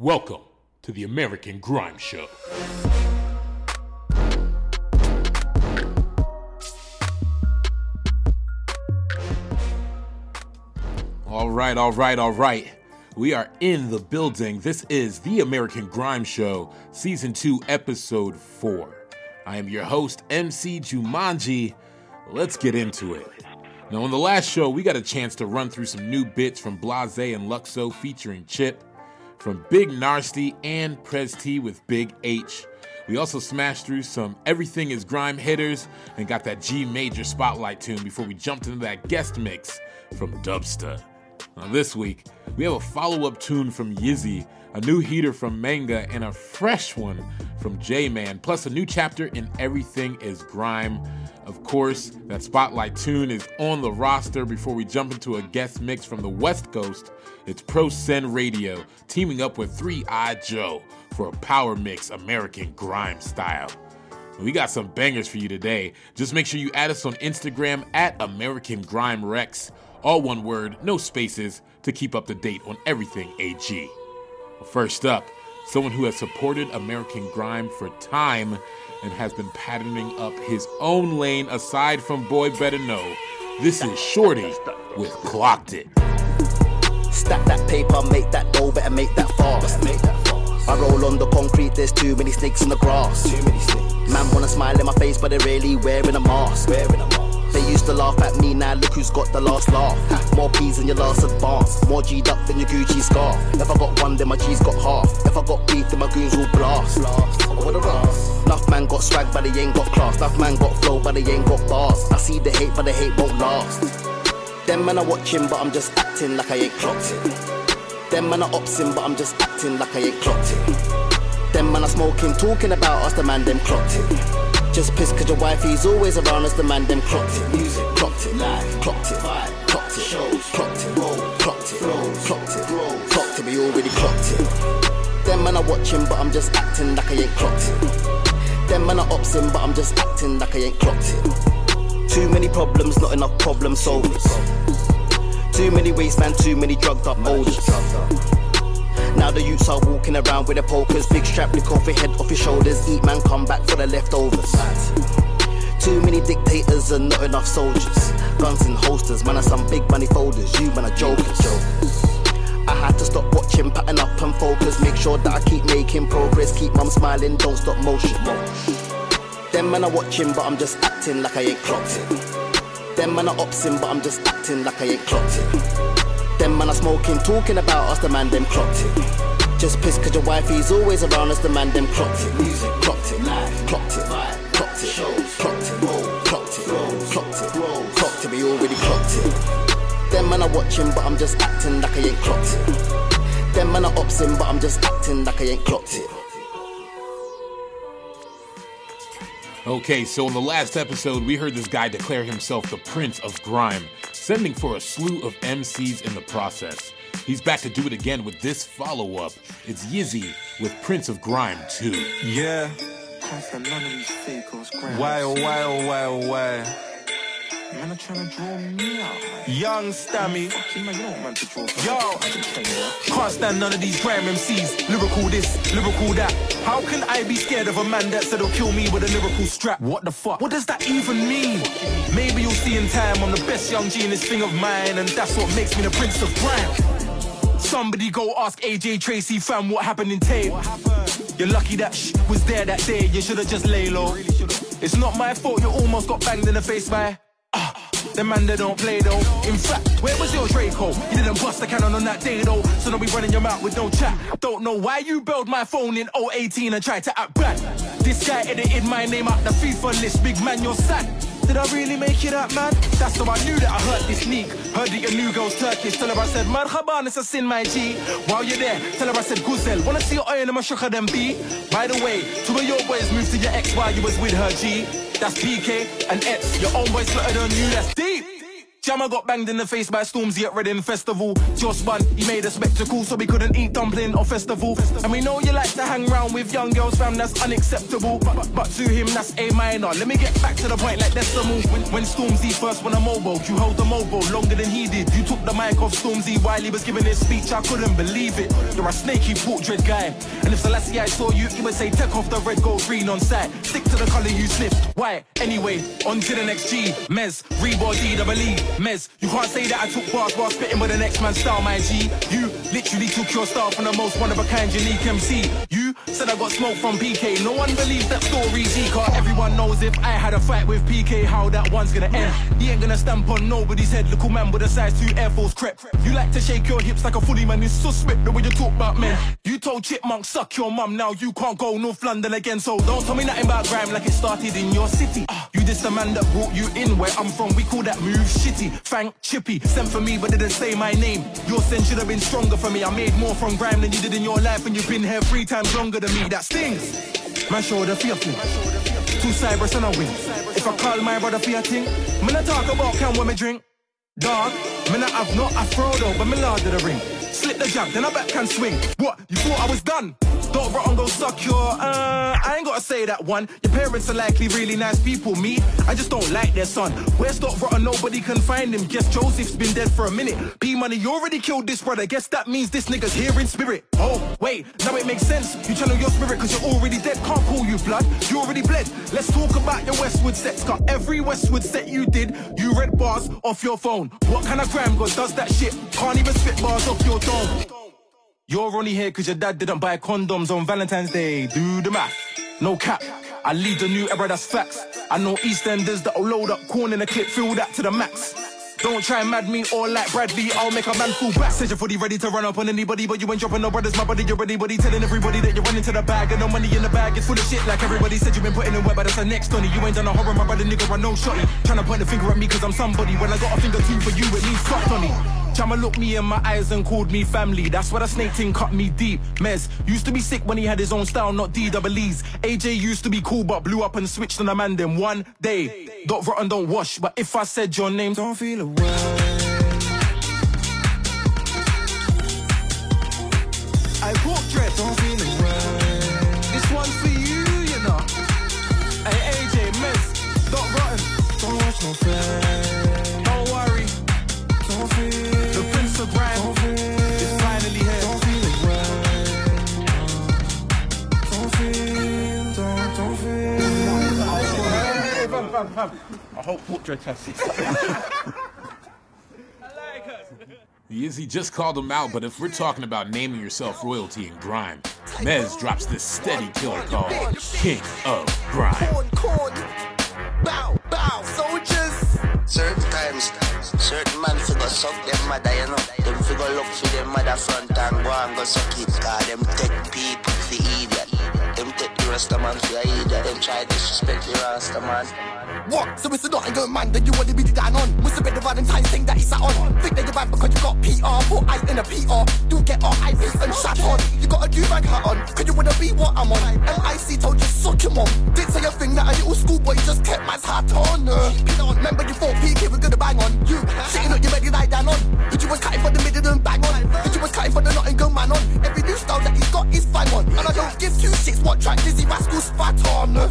Welcome to the American Grime Show. All right, all right, all right. We are in the building. This is the American Grime Show, Season 2, Episode 4. I am your host, MC Jumanji. Let's get into it. Now, on the last show, we got a chance to run through some new bits from Blase and Luxo featuring Chip, from Big Narstie and Prez T with Big H. We also smashed through some Everything is Grime hitters and got that Gi Major spotlight tune before we jumped into that guest mix from Dubzta. Now, this week, we have a follow up tune from Yizzy, a new heater from Manga, and a fresh one from J Man, plus a new chapter in Everything is Grime. Of course, that spotlight tune is on the roster before we jump into a guest mix from the West Coast. It's Pro Send Radio teaming up with 3iJoe for a power mix American Grime style. We got some bangers for you today. Just make sure you add us on Instagram at American Grime Rex. All one word, no spaces, to keep up to date on everything AG. First up, someone who has supported American Grime for time and has been patterning up his own lane aside from Boy Better Know. This is Shorty with Clocked It. Stack that paper, make that dough, better make that fast. I roll on the concrete, there's too many snakes in the grass. Too many snakes. Man wanna smile in my face, but they're really wearing a mask. Wearing a mask. They used to laugh at me, now look who's got the last laugh. More P's than your last advance, more G'd up than your Gucci scarf. If I got one, then my G's got half. If I got beef, then my goons will blast. Blast. Enough man got swag, but they ain't got class. Enough man got flow, but they ain't got bars. I see the hate, but the hate won't last. Them man are watching, but I'm just acting like I ain't clocked it. Them man are opsing, but I'm just acting like I ain't clocked it. Them man are smoking, talking about us, the man them clocked it. Just pissed cause your wifey's always around us, the man them clocked it. Music, clocked it, live, clocked it, vibe, clocked it, shows, clocked it, roll, clocked it, flows, clocked it, roll, clocked it, we already clocked it. Them man are watching, but I'm just acting like I ain't clocked it. Them man are opsing, but I'm just acting like I ain't clocked it. Too many problems, not enough problem solvers. Too many waste man, too many drugged up olders. Now the youths are walking around with their pokers, big strap, lick off your head, off your shoulders. Eat man, come back for the leftovers. Too many dictators and not enough soldiers. Guns in holsters, man, are some big money folders. You man are jokers. I had to stop watching, pattern up and focus. Make sure that I keep making progress. Keep mum smiling, don't stop motion. Them man are watching, but I'm just acting like I ain't clocked it. Them man are opsing, but I'm just acting like I ain't clocked it. Them man are smoking, talking about us, the man them clocked it. Just pissed cause your wifey's always around us, the man them clocked it. Music, clocked it, live, clocked it, vibe, clocked it, shows, clocked it, roll, clocked it, roll, clocked it, roll, clocked it, we already clocked it. Them man are watching, but I'm just acting like I ain't clocked it. Them man are opsing, but I'm just acting like I ain't clocked it. Okay, so in the last episode, we heard this guy declare himself the Prince of Grime, sending for a slew of MCs in the process. He's back to do it again with this follow up. It's Yizzy with Prince of Grime 2. Yeah. Why, oh, why, oh, why, oh, why? Man are trying to draw me out. Young Stammy. Fucking man, you don't want to draw. Yo, can tell you what. can't stand none of these grime MCs. Lyrical this, lyrical that. How can I be scared of a man that said he'll kill me with a lyrical strap? What the fuck? What does that even mean? Maybe you'll see in time I'm the best young G in this thing of mine, and that's what makes me the prince of grime. Somebody go ask AJ Tracey fam what happened in tape. You're lucky that sh was there that day. You should've just lay low. It's not my fault you almost got banged in the face by. The man that don't play though. In fact, where was your Draco? You didn't bust the cannon on that day though. So don't be running your mouth with no chat. Don't know why you built my phone in 018 and tried to act bad. This guy edited my name out the FIFA list. Big man, you're sad. Did I really make you that mad? That's how I knew that I heard this sneak. Heard that your new girl's Turkish. Tell her I said, Marhaban, it's a sin, my G. While you're there, tell her I said, Guzel. Wanna see your oil in my sugar than B? By the way, two of your boys moved to your ex while you was with her, G. That's PK and X. Your own boys flitter than you, that's deep. Jammer got banged in the face by Stormzy at Reading Festival. Joss Bun, he made a spectacle so we couldn't eat dumpling or festival. And we know you like to hang around with young girls, fam, that's unacceptable. But, but, but to him, that's A minor. Let me get back to the point like decimal. When, when Stormzy first won a mobile, you held the mobile longer than he did. You took the mic off Stormzy while he was giving his speech, I couldn't believe it. You're a snaky portrait guy. And if the Selassie I saw you, he would say, take off the red, gold, green on site. Stick to the color you sniffed. Why? Anyway, on to the next G. Mez, Reebok, D, Mez, you can't say that I took bars while spitting with the next man's style, my G. You literally took your style from the most one of a kind unique MC. You said I got smoke from PK. No one believes that story. Car everyone knows if I had a fight with PK, how that one's gonna end. He ain't gonna stamp on nobody's head. Little man with a size 2 Air Force crep. You like to shake your hips like a fully man. It's so spit the way you talk about men. You told Chipmunk, suck your mum. Now you can't go North London again. So don't tell me nothing about grime like it started in your city. Uh, you this the man that brought you in where I'm from. We call that move shitty. Frank Chippy sent for me but didn't say my name. Your sense should have been stronger for me. I made more from grime than you did in your life, and you've been here three times longer than me. That stings. Man, show the fearful. Two cybers and a wing. If I call my brother for a thing, me not talk about can when me drink. Dog, me not have no afro though, but me lord of the ring. Slip the jab, then I back can swing. What? You thought I was done? Don't rot and go suck your, uh, I ain't gotta say that one. Your parents are likely really nice people, me. I just don't like their son. Where's Dot Rotten? Nobody can find him. Guess Joseph's been dead for a minute. B Money, you already killed this brother. Guess that means this nigga's here in spirit. Oh, wait, now it makes sense. You channel your spirit cause you're already dead. Can't call you blood, you already bled. Let's talk about your Westwood sets. Got every Westwood set you did, you read bars off your phone. What kind of gram god does that shit? Can't even spit bars off your dome. You're only here cause your dad didn't buy condoms on Valentine's Day. Do the math. No cap. I lead the new era, that's facts. I know EastEnders that'll load up corn in a clip, fill that to the max. Don't try and mad me or like Bradley, I'll make a man fall back. Says you're fully ready to run up on anybody, but you ain't dropping no brothers. My brother, you're ready, buddy. Telling everybody that you're running to the bag and no money in the bag. It's full of shit like everybody said you've been putting in work, but that's the next on You ain't done a horror, my brother, nigga, I know shotty. Trying to point the finger at me cause I'm somebody. When I got a finger two for you, it means on it. Chama looked me in my eyes and called me family. That's why the snake thing cut me deep. Mez used to be sick when he had his own style, not DWE's. AJ used to be cool but blew up and switched on a man then one day. Dot rotten don't wash, but if I said your name, don't feel away. I walk dread, don't feel away. This one's for you, you know. Hey AJ, Mez, Dot rotten, don't watch no. Feel. I hope portrait has Yizzy just called him out, but if we're talking about naming yourself royalty in grime, Mez drops this steady killer called King of Grime. Corn, corn. Bow, bow, soldiers. Certain times, certain man figure suck them mother, you know. Them figure look for them mother front and go and go suck it. Cause them take people for idiot. Them take the Rasta man for idiot. Them try disrespect the Rasta man. What? So it's a Nottingham man that you want to be the dan on? Must have been the Valentine's thing that he sat on. Think that you're bad because you got PR. Put I in a PR. Do get our IP and shut on. You got a do-rag hat on. Cause you wanna be what I'm on. MIC told you suck your mom. Did say a thing that a little schoolboy just kept man's hat on. Uh, remember you thought PK was gonna bang on. You sitting up your ready lie down on. But you was cutting for the middle and bang on. But you was cutting for the Nottingham man on. Every new style that he's got is fine on. And I don't give two shits what track Dizzee Rascal spat on. Uh,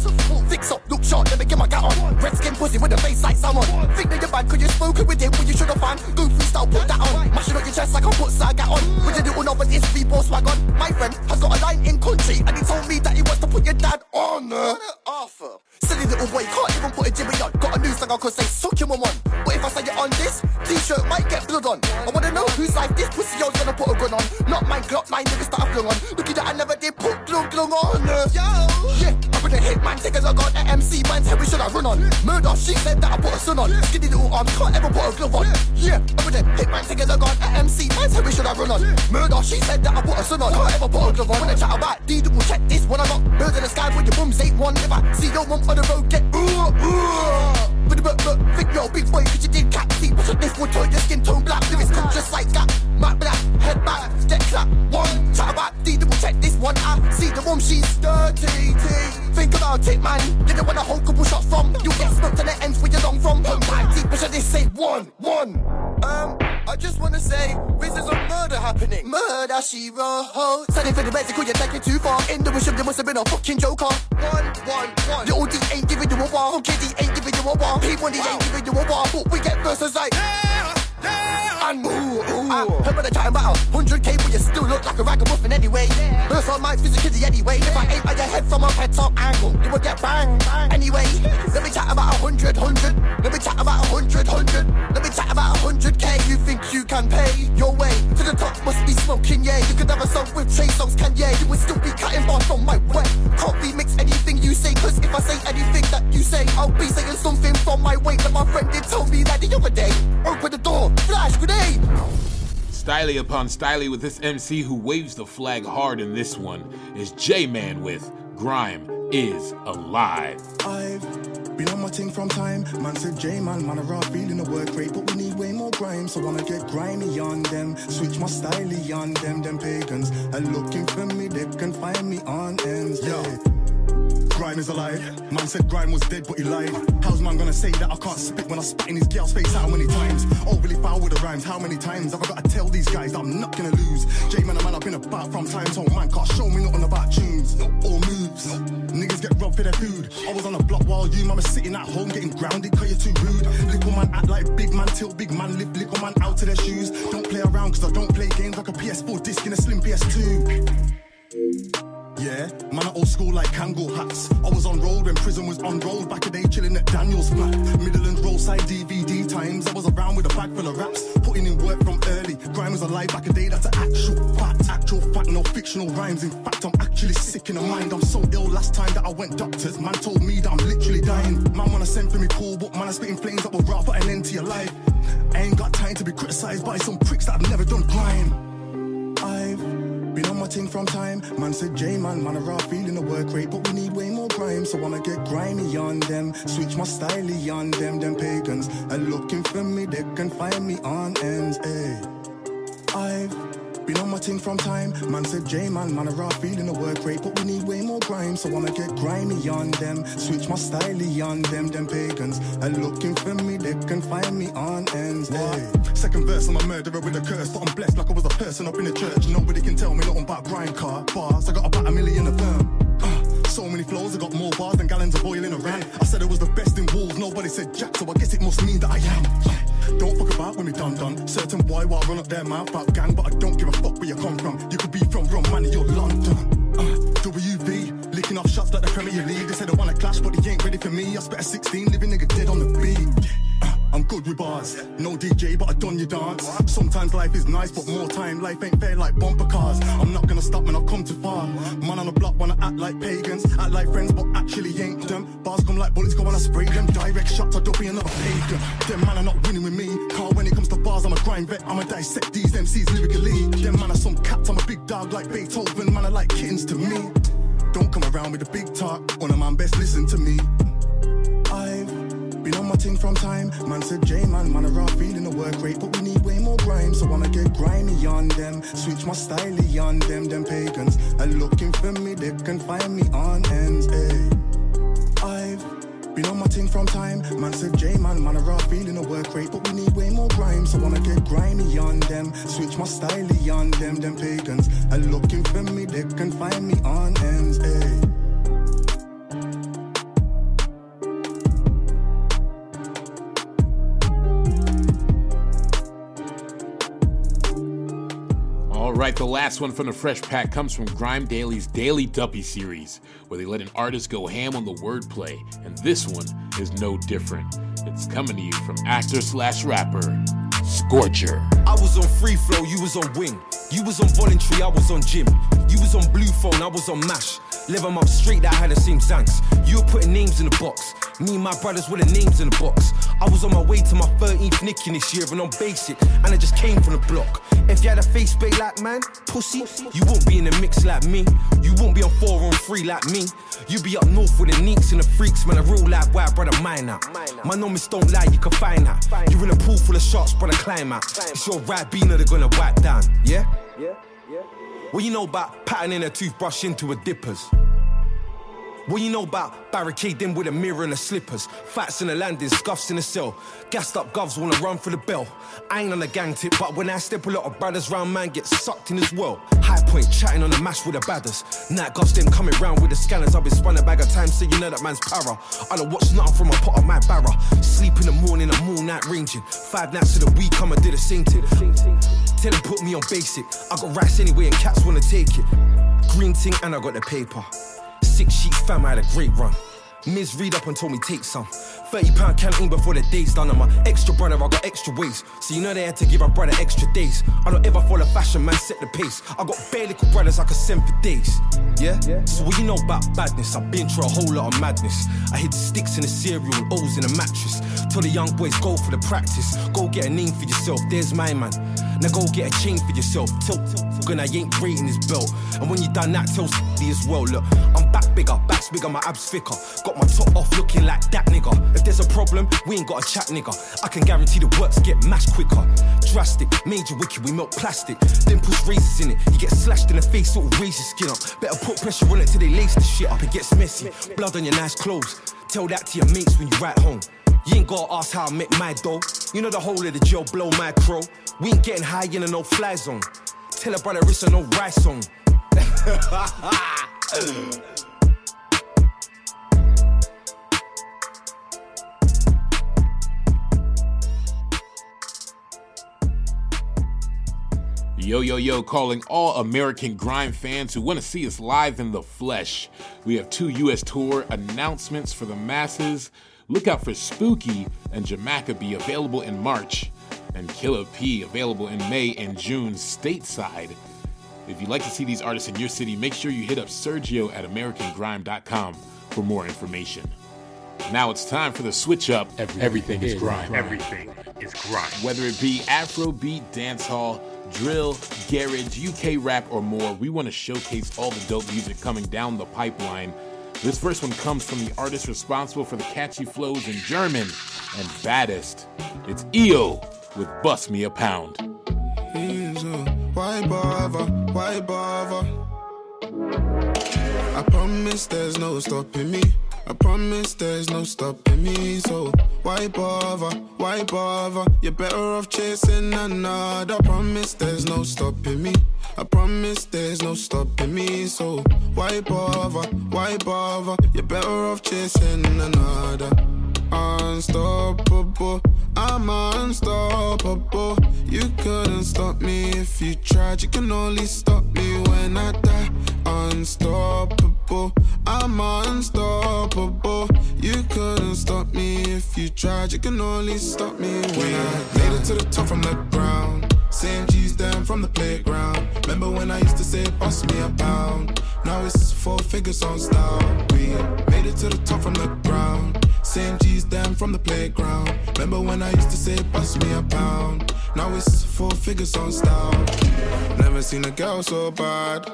Fix up, look short, let me get my gut on. Red skin pussy with a face like someone. Think that you're bad cause you spoken with him when you should have found. Go freestyle, put that on. Mashing up your chest like I put saga on. With a little novel, it's people swag on. My friend has got a line in country and he told me that he wants to put your dad on. Arthur. Silly little boy, can't even put a jibby on. Got a new song cause they suck him on one. But if I say it on this, t-shirt might get blood on. I wanna know whose life this pussy yo's gonna put a gun on. Not my Glock 9 niggas that I flung on. Looking that I never did put glung glung on. Yo! Yeah, I put a hit man, take as I got an MC man's head, we should I run on. Murder, she said that I put a son on. Skinny little arms, can't ever put a glove on. Yeah, I put a hit man, take as I got an MC man's head, we should I run on. Murder, she said that I put a son on. Can't ever put a glove on. When I chat about D double check this one I got. Birds in the sky with your bums ain't one. If I see your mum on the road, get ooh, ooh. But but but think a big boy cause you did cat up this wood toy, your skin tone black. Lyrics come just like that. Matt black, head back, step clap. One, chat about D double check this one. I see the woman, she's dirty. Think about it, man. You don't want a whole couple shots from. You get smoked to the ends where you long from. Home time, deep, push this say one, one. Um, I just wanna say, murder happening. Murder, she wrote. Standing for the basic, you're taking too far. In the of there must have been a fucking joker. One, one, one. Little D ain't giving you a. Okay, D ain't giving you a war. P1D ain't giving you a war. But we get verses like. Yeah. And ooh, ooh. I heard by the time about 100k, but you still look like a ragamuffin anyway. Yeah. Birth on my physicality anyway. If I aim at your head from a head top angle, you will get bang, bang. Anyway, let me chat about 100, 100. Let me chat about 100, 100. Let me chat about hundred k. You think you can pay your way to the top? Must be smoking, yeah. You could have a song with Trey Songz, can yeah. You would still be cutting bars from my way. Can't remix anything you say, cause if I say anything that you say, I'll be saying something from my way. That my friend did tell me that the other day. Open the door, flash grenade. Styly upon styly with this MC who waves the flag hard in this one is J Man with Grime is Alive. I've been on my thing from time. Man said, J man, man, I raw feeling the work rate, but we need way more grime. So wanna get grimy on them, switch my style on them, them pagans. And looking for me, they can find me on ends. Yeah. Grime is alive. Man said grime was dead, but he lied. How's man gonna say that I can't spit when I spit in his girl's face? How many times? Oh, Overly foul with the rhymes. How many times have I gotta tell these guys that I'm not gonna lose? J man, a man I've been about from time to man can't show me nothing about tunes or moves. Niggas get robbed for their food. I was on the block while you mama sitting at home getting grounded cause you're too rude. Little man act like big man till big man live little man out of their shoes. Don't play around cause I don't play games like a PS4 disc in a slim PS2. Man, I old school like Kangol hats. I was on road when prison was on road. Back a day chilling at Daniel's flat. Midland roadside DVD times. I was around with a bag full of raps. Putting in work from early. Grime was alive back a day, that's an actual fact. Actual fact, no fictional rhymes. In fact, I'm actually sick in the mind. I'm so ill last time that I went doctors. Man told me that I'm literally dying. Man wanna send for me cool, but man, I spitting flames that will rather an end to your life. I ain't got time to be criticized by some pricks that have never done crime. Thing from time. Man said, J man, man, a raw feeling the work rate, but we need way more grime. So I'ma get grimy on them, switch my style on them, them pagans. And looking for me, they can find me on ends. Ay. I've been on my thing from time. Man said, J man, man, a raw feeling the work rate, but we need way more grime. So I'ma get grimy on them, switch my style on them, them pagans. And looking for me, they can find me on ends. Ay. Second verse, I'm a murderer with a curse, but I'm blessed like I was a person up in the church. Nobody can tell me nothing about grime car bars. I got about a million of them. So many flows, I got more bars than gallons of oil in a. I said it was the best in walls, nobody said jack, so I guess it must mean that I am. Don't fuck about when we done done. Certain boy while run up their mouth out gang, but I don't give a fuck where you come from. You could be from Romania or London. Uh, WV, licking off shots like the Premier League. They said they wanna clash, but they ain't ready for me. I spent a 16, living nigga dead on the beat. Uh, I'm good with bars. No DJ, but I done your dance. Sometimes life is nice, but more time life ain't fair like bumper cars. I'm not gonna stop when I've come too far. Man on the block wanna act like pagans, act like friends, but actually ain't them. Bars come like bullets, go when I spray them. Direct shots, I don't be another pagan. Them man are not winning with me. Car when it comes to bars, I'm a grind vet. I'ma dissect these MCs lyrically. Them man are some cats, I'm a big dog like Beethoven. Man are like kittens to me. Don't come around with a big talk. On a man, best listen to me. Been on my thing from time. Man said, J man, man, around feeling the work rate, but we need way more grime. So I'ma get grimy on them, switch my style on them, them pagans. And looking for me, they can find me on ends. Ay. I've been on my thing from time. Man said, J man, man, around feeling the work rate, but we need way more grime. So I'ma get grimy on them, switch my style on them, them pagans. And looking for me, they can find me on ends. Ay. Right, the last one from the Fresh Pack comes from GRM Daily's Daily Duppy series, where they let an artist go ham on the wordplay, and this one is no different. It's coming to you from actor slash rapper Scorcher. I was on free flow, you was on wing. You was on voluntary, I was on gym. You was on blue phone, I was on mash. Live 'em up straight, that I had the same zanks. You were putting names in the box. Me and my brothers were the names in the box. I was on my way to my 13th nicking this year and I'm basic, and I just came from the block. If you had a face big like man, pussy, you won't be in the mix like me. You won't be on four on three like me. You be up north with the neeks and the freaks, man. A real life white brother, mine out. My numbers don't lie, you can find that. You're in a pool full of sharks, brother, climb out. It's your right beaner they're gonna wipe down, yeah? Yeah, yeah. What you know about patterning a toothbrush into a dippers? What you know about barricade them with a mirror and the slippers? Fats in the landing, scuffs in the cell. Gassed up govs wanna run for the bell. I ain't on the gang tip, but when I step a lot of brothers round, man get sucked in as well. High point chatting on the mash with the badders. Night govs them coming round with the scanners. I've been spun a bag of time, so you know that man's para. I don't watch nothing from a pot of my barra. Sleep in the morning, I'm all night ranging. Five nights of the week, I'ma do the same thing. Tell them put me on basic. I got rice anyway, and cats wanna take it. Green ting, and I got the paper. Six sheet fam, I had a great run. Miz read up and told me take some. 30 pound canteen before the day's done. I'm a extra brother, I got extra ways. So you know they had to give a brother extra days. I don't ever follow fashion, man, set the pace. I got bare little brothers I could send for days. Yeah? yeah? So what you know about badness? I've been through a whole lot of madness. I hid sticks in the cereal and O's in a mattress. Tell the young boys go for the practice. Go get a name for yourself, there's my man. Now go get a chain for yourself. Tell and I ain't rating his belt. And when you done that, tell as well. Look, I'm back bigger, back's bigger, my abs thicker. Got my top off looking like that nigga. If there's a problem, we ain't got a chat nigga. I can guarantee the works get mashed quicker. Drastic, major wicked, we melt plastic. Then push razors in it. You get slashed in the face, of raise your skin up. Better put pressure on it till they lace the shit up. It gets messy. Blood on your nice clothes. Tell that to your mates when you ride home. You ain't gotta ask how I make my dough. You know the whole of the jail blow my crow. We ain't getting high in a no fly zone. Tell a brother it's a no rice song. Yo, yo, yo, calling all American Grime fans who want to see us live in the flesh. We have two US tour announcements for the masses. Look out for Spooky and Jamaica be available in March, and Killa P available in May and June stateside. If you'd like to see these artists in your city, make sure you hit up Sergio at AmericanGrime.com for more information. Now it's time for the switch up. Everything, Everything is, is grime. grime. Everything is grime. Whether it be Afrobeat, dancehall, drill, garage, UK rap, or more, we want to showcase all the dope music coming down the pipeline. This first one comes from the artist responsible for the catchy flows in German and baddest. It's EO with Bust Me a Pound. Why bother? Why bother? I promise there's no stopping me. I promise there's no stopping me. So why bother? Why bother? You're better off chasing another. I promise there's no stopping me. I promise there's no stopping me. So why bother? Why bother? You're better off chasing another. Unstoppable. I'm unstoppable. You couldn't stop me if you tried. You can only stop me when I die. Unstoppable. I'm unstoppable. You couldn't stop me if you tried. You can only stop me when I made it to the top from the ground. Same G's down from the playground. Remember when I used to say, boss me a pound? Now it's four figures on style. We made it to the top from the ground. Same G's down from the playground. Remember when I used to say, bust me a pound? Now it's four figures on style. Never seen a girl so bad.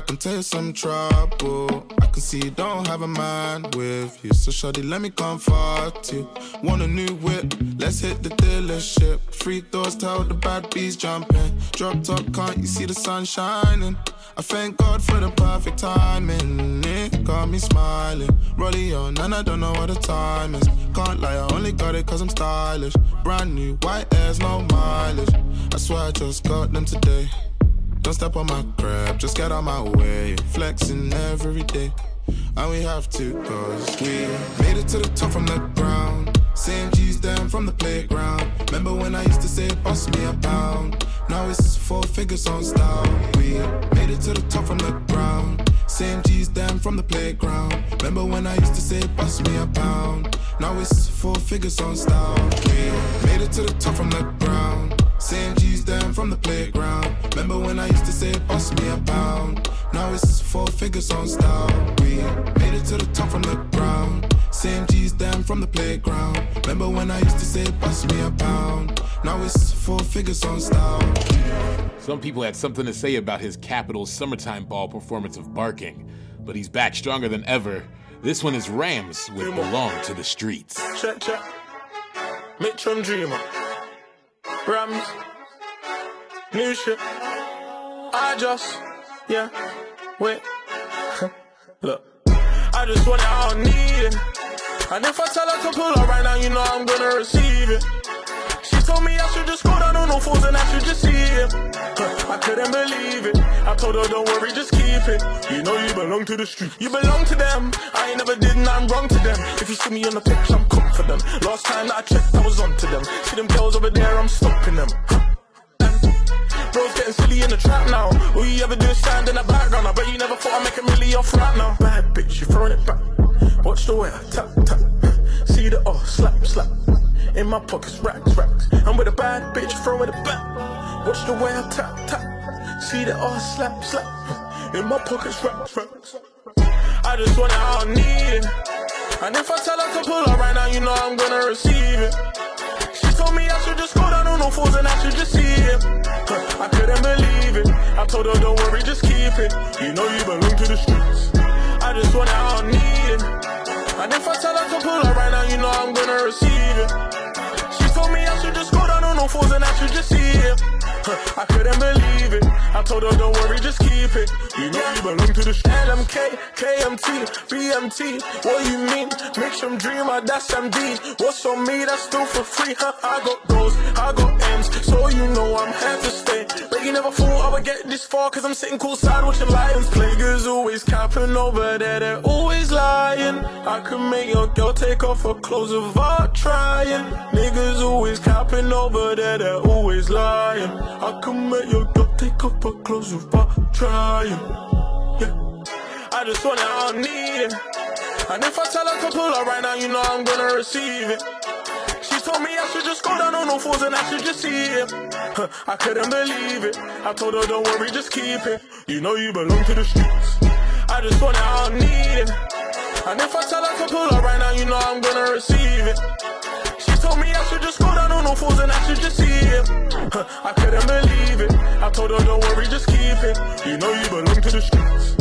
I can tell you some trouble. I can see you don't have a mind with you. So, shawty, let me comfort you. Want a new whip? Let's hit the dealership. Free doors, tell the bad bees jumping. Drop top, can't you see the sun shining? I thank God for the perfect timing. It got me smiling. Rolling on, and I don't know what the time is. Can't lie, I only got it cause I'm stylish. Brand new white airs, no mileage. I swear I just got them today. Don't step on my crab, just get out my way. Flexing every day. And we have to, cause we made it to the top from the ground. Same G's down from the playground. Remember when I used to say, boss me a pound? Now it's four figures on style. We made it to the top from the ground. Same G's down from the playground. Remember when I used to say, bust me a pound? Now it's four figures on style. We made it to the top from the ground. Same G's down from the playground. Remember when I used to say, bust me a pound? Now it's four figures on style. We made it to the top from the ground. Same G's down from the playground. Remember when I used to say, bust me a pound? Now it's four figures on style. Some people had something to say about his Capitals summertime ball performance of Barking, but he's back stronger than ever. This one is Ramz with Belong to the Streets. Check, check. Mitch and Dreamer. Ramz. New shit. I just, yeah, wait. Look. I just want it, I don't need it. And if I tell her to pull up right now, you know I'm gonna receive it. Told me I should just go down on no fools and I should just see it. I couldn't believe it. I told her, don't worry, just keep it. You know you belong to the street. You belong to them. I ain't never did nothing wrong to them. If you see me on the pitch, I'm confident. Last time that I checked, I was on to them. See them girls over there, I'm stopping them. Bro's getting silly in the trap now. All you ever do is stand in the background. I bet you never thought I'd make a million off right now. Bad bitch, you throwing it back. Watch the way I tap, tap. See the oh, slap, slap. In my pockets, racks, racks. I'm with a bad bitch, throwing it back. Watch the way I tap, tap. See the ass slap, slap. In my pockets, racks, racks. I just want it, I need it. And if I tell her to pull up right now, you know I'm gonna receive it. She told me I should just go down on no fools and I should just see it. I couldn't believe it. I told her, don't worry, just keep it. You know you belong to the streets. I just want it, I need it. And if I tell her to pull up right now, you know I'm gonna receive it. Fools and I should just see it. I couldn't believe it. I told her, don't worry, just keep it. You know you belong to the streets. LMK, KMT, BMT. What you mean? Make some dreamer, that's MD. What's on me? That's still for free. Huh? I got goals, I got M's, so you know I'm here to stay. But you never thought I would get this far, cause I'm sitting coolside watching Lions play. Girls always capping over there, they're always lying. I could make your girl take off her clothes without trying. Niggas always capping over there, they're always lying. I could make your girl take off her clothes without trying. Yeah. I just want it, I don't need it. And if I tell her to pull up right now, you know I'm gonna receive it. She told me I should just go down on no fools and I should just see it. Huh, I couldn't believe it. I told her, don't worry, just keep it. You know you belong to the streets. I just want it, I don't need it. And if I tell her to pull up right now, you know I'm gonna receive it. Told me I should just go down on no fools and I should just see it. Huh, I couldn't believe it. I told her, don't worry, just keep it. You know you belong to the streets.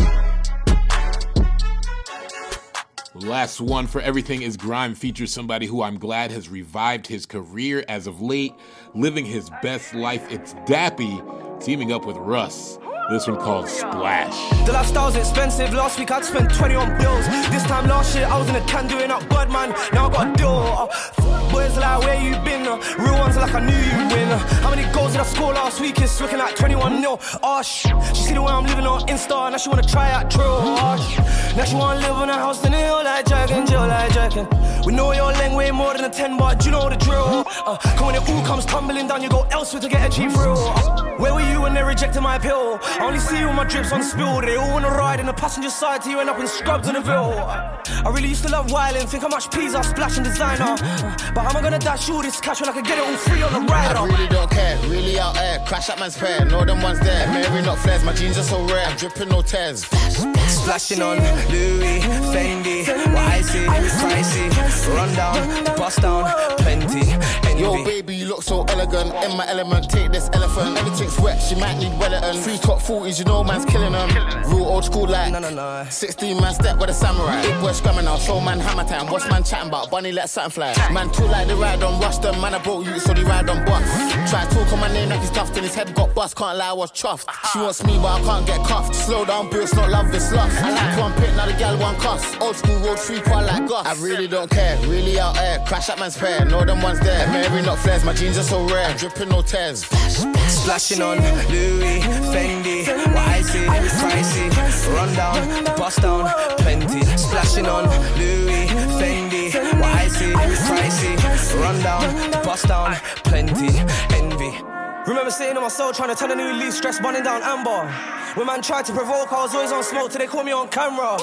Last one for Everything is Grime features somebody who I'm glad has revived his career as of late, living his best life. It's Dappy teaming up with Russ. This one called Splash. The lifestyle's expensive. Last week I'd spent 20 on bills. This time last year I was in a can doing up bud man. Now I got a deal. Uh, boys like, where you been? Uh, real ones like, I knew you'd win. Uh, how many goals did I score last week? It's looking like 21 nil. Oh, sh- She see the way I'm living on Insta. Now she wanna try out drill. Oh, sh- Now she wanna live in a house in the hill like Dragon, Jill like Dragon. We know your length way more than a 10, but you know the drill. Uh, when it all comes tumbling down, you go elsewhere to get a cheap thrill. Uh, where were you when they rejected my appeal? I only see you with my drips on spill. They all wanna ride in the passenger side till you end up in scrubs in the Ville. I really used to love wildin', think how much peas I splash in designer. But how am I gonna dash all this cash when I can get it all free on the rider? I really don't care, really out there. Crash at man's pair, know them ones there. Mary not flares, my jeans are so rare. I'm dripping no tears. Splashing on Louis, Fendi, what I see, pricey, run down, bust down, plenty. Yo, baby, you look so elegant. In my element, take this elephant. Everything's wet, she might need Wellington. Three top 40s, you know man's killing them. Real old school like. No, no, no. 16 man step with a samurai. Big boy scamming now, show man hammer time. What's man chatting about? Bunny let something fly. Man too like the ride on rush them. Man, I broke you, so they ride on bus. Try to talk on my name like he's tough, till his head got bust. Can't lie, I was chuffed. She wants me, but I can't get cuffed. Slow down, bro, it's not love, it's lust. I like one pit, now the gal one cuss. Old school road free part like Gus. I really don't care, really out there. Crash at man's pair, know them ones there. Mary not flares, my jeans are so rare. Dripping no tears. Splashing on Louis, Fendi, what I see, pricey, run down, bust down, plenty. Splashing on Louis, Fendi, what I see, pricey, run down, bust down, plenty. Envy. Remember sitting on my soul trying to turn a new leaf, stress running down amber. When man tried to provoke, I was always on smoke till they caught me on camera.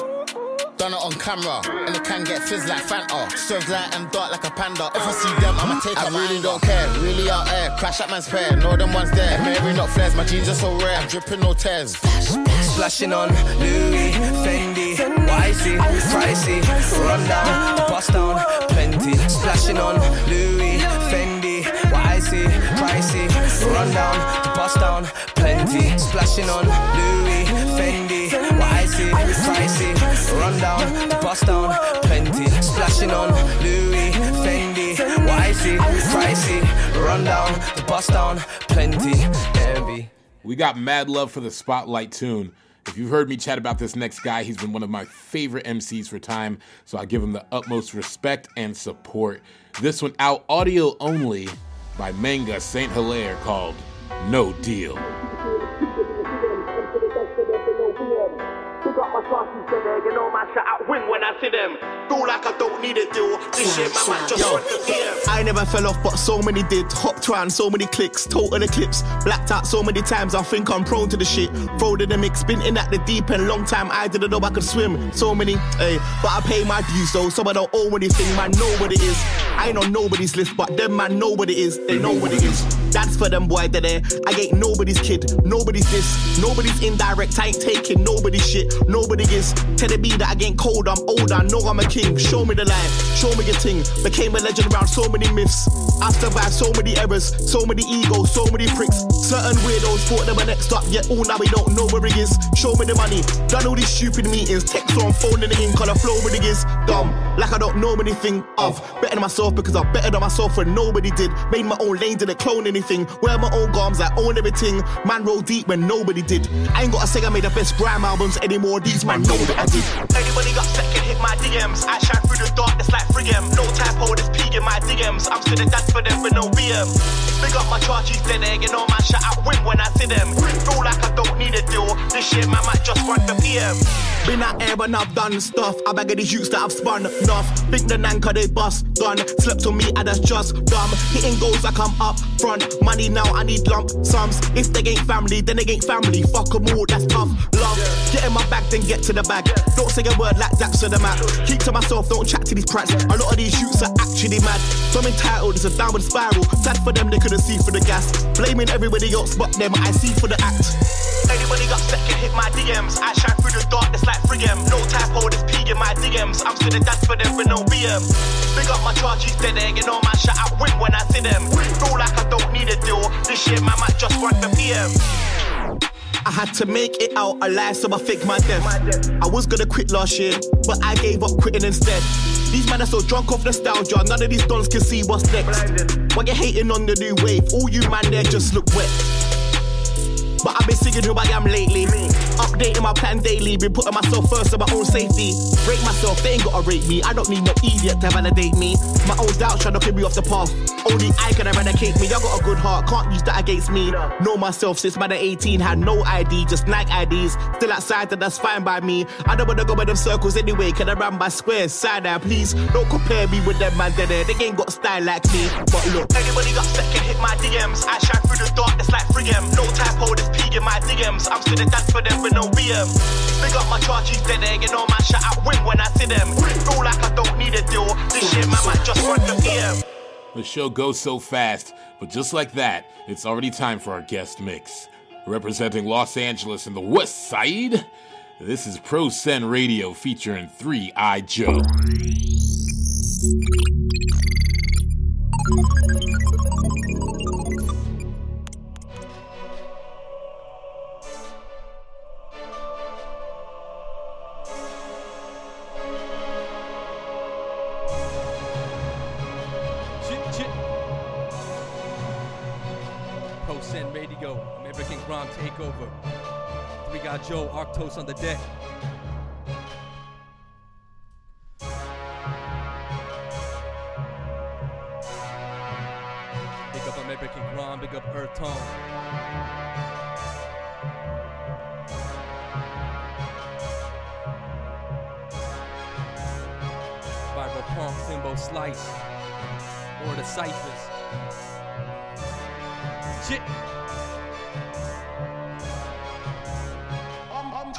Done it on camera, and it can get fizz like Fanta. Serves light and dark like a panda. If I see them, I'ma take I really don't care, really out there. Crash at man's pair, know them ones there. Mary not flares, my jeans are so rare. I'm dripping no tears. Splashing on Louis, Fendi, what I pricey, run down, bust down, plenty. Splashing on Louis, Fendi, what pricey, run down, bust down, plenty. Splashing on Louis, Fendi, pricey, run down, bust down, plenty. Splashing on Louis, Fendi, what I see, pricey, run down, bust down, plenty. Envy. We got mad love for the Spotlight tune. If you've heard me chat about this next guy, he's been one of my favorite MCs for time, so I give him the utmost respect and support. This one out audio only by Manga Saint Hilaire called No Deal. You know my shot out win when I see them. Feel like I don't need a deal. This shit, my man just want the PM. I never fell off, but so many did. Hopped around, so many clicks, total eclipse. Blacked out so many times, I think I'm prone to the shit. Thrown in the mix, been in at the deep end, long time. I didn't know I could swim. So many, hey, but I pay my dues though, so I don't owe anything. Man, know what it is. I ain't on nobody's list, but them man know what it is. They know what it is. That's for them boy, they there. I ain't nobody's kid, nobody's this, nobody's indirect. I ain't taking nobody's shit, nobody is. Telling me that I ain't cold, I'm old, I know I'm a king. Show me the light, show me your ting. Became a legend around so many myths. I survived so many errors, so many egos, so many pricks. Certain weirdos thought they were next up, yet all now we don't know where he is. Show me the money, done all these stupid meetings. Text on phone in the in, call a flow with the is dumb. Like I don't know anything of. Better myself because I'm better than myself when nobody did. Made my own lane, didn't clone anything. Wear my own garms, I own everything. Man roll deep when nobody did. I ain't gotta say I made the best grime albums anymore. These man know that I did. Anybody got second hit my DMs. I shine through the darkness like Frigem. No typo, this peak in my DMs. I'm still a dance for them with no BM. Big up my charges, dead egg, you know man, shut out win when I see them. Feel like I don't need a deal. This shit, man, might just run the PM. Been out here when I've done stuff. I bag of these youths that I've spun enough. big the nanka they bust gun. Slept on me, and that's just dumb. Hitting goals like I'm up front. Money now, I need lump sums. If they ain't family, then they ain't family. Fuck Fuck 'em all, that's tough. Love. Get in my bag, then get to the bag. Don't say a word like that the map. Keep to myself, don't chat to these prats. A lot of these shoots are actually mad. Some entitled, it's a downward spiral. Sad for them, they couldn't see for the gas. Blaming everybody else but them, I see for the act. Anybody got second hit my DMs. I shine through the darkness like Frigem. No typo, this peak in my DMs. I'm still a dance for them with no BM. Big up my charges, dead egg, you all my shit out win when I see them. Feel like I don't need a deal. This shit, man, might just run the PM. I had to make it out alive, so I faked my death. I was gonna quit last year, but I gave up quitting instead. These men are so drunk off nostalgia, none of these dons can see what's next. Why you hating on the new wave? All you man there just look wet. But I've been singing who I am lately. Updating my plan daily, been putting myself first for my own safety. Rate myself, they ain't gotta rate me. I don't need no idiot to validate me. My own doubts trying to keep me off the path. Only I can eradicate me. I got a good heart, can't use that against me. Know myself since at 18, had no ID, just like IDs. Still outside, and that's fine by me. I don't wanna go by them circles anyway. Can I run by squares? Side eye, please. Don't compare me with them man there. They ain't got style like me. But look, Anybody got second hit my DMs. I shine through the darkness like Frigem. No typo, this peak in my DMs. I'm still a dance for them with no BM. Big up my charges, dead egg, you know man, shut out win when I see them. Feel like I don't need a deal. This shit, man, might just run the PM. The show goes so fast, but just like that, it's already time for our guest mix. Representing Los Angeles and the West Side, this is Pro Send Radio featuring 3iJoe. Pro Send Radio, American Grand Takeover. Three got Joe, Arctos on the deck. Big up American Grand, big up Earth Tone. Punk, Timbo Slice, or the Cyphers. I'm a